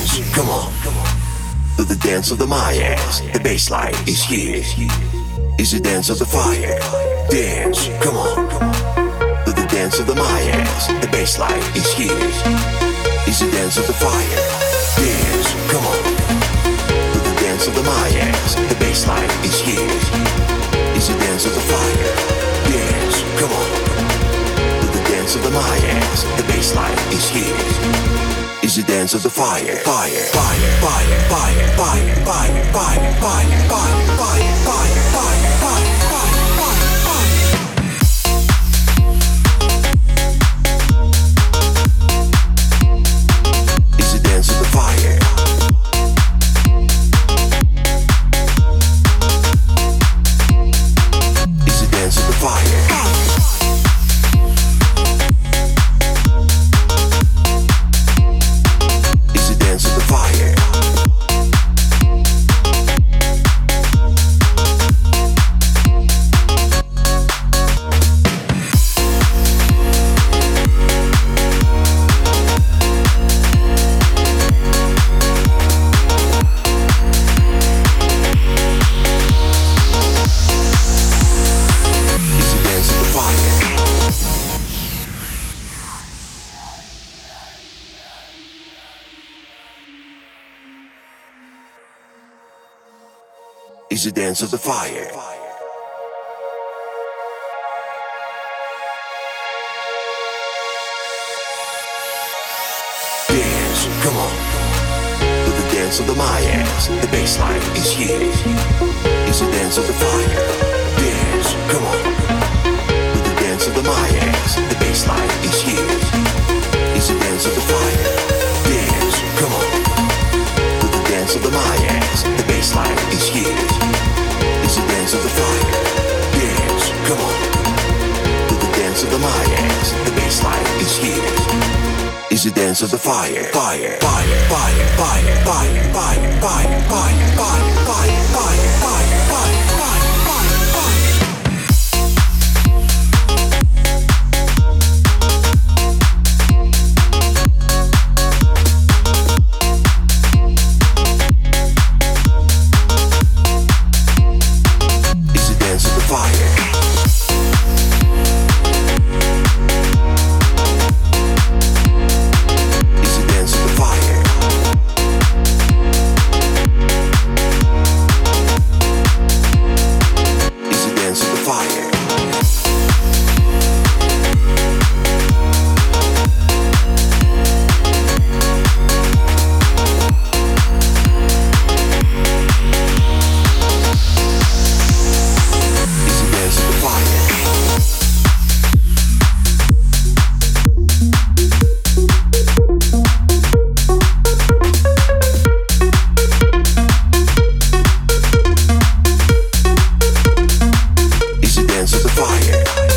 Dance, come on. To the dance of the Mayans, the bassline is here. Is the dance of the fire. Dance, come on. To the dance of the Mayans, the bassline is here. Is the dance of the fire. Dance, come on. To the dance of the Mayans, the bassline is here. Is the dance of the fire. Dance, come on. To the dance of the Mayans, the bassline is here is the dance of the fire, fire, fire, fire, fire, fire, fire, fire, fire, fire, fire, is the dance of the fire. Dance, come on. To the dance of the Mayans, the bassline is here. Is the dance of the fire. Dance, come on. To the dance of the Mayans, the bassline is here. Is the dance of the fire. Dance of the fire. Dance, come on. To the dance of the Mayans. The is here. Is the dance of the fire, fire, fire, fire, fire, fire, fire, fire, fire, fire, fire. hands the fire.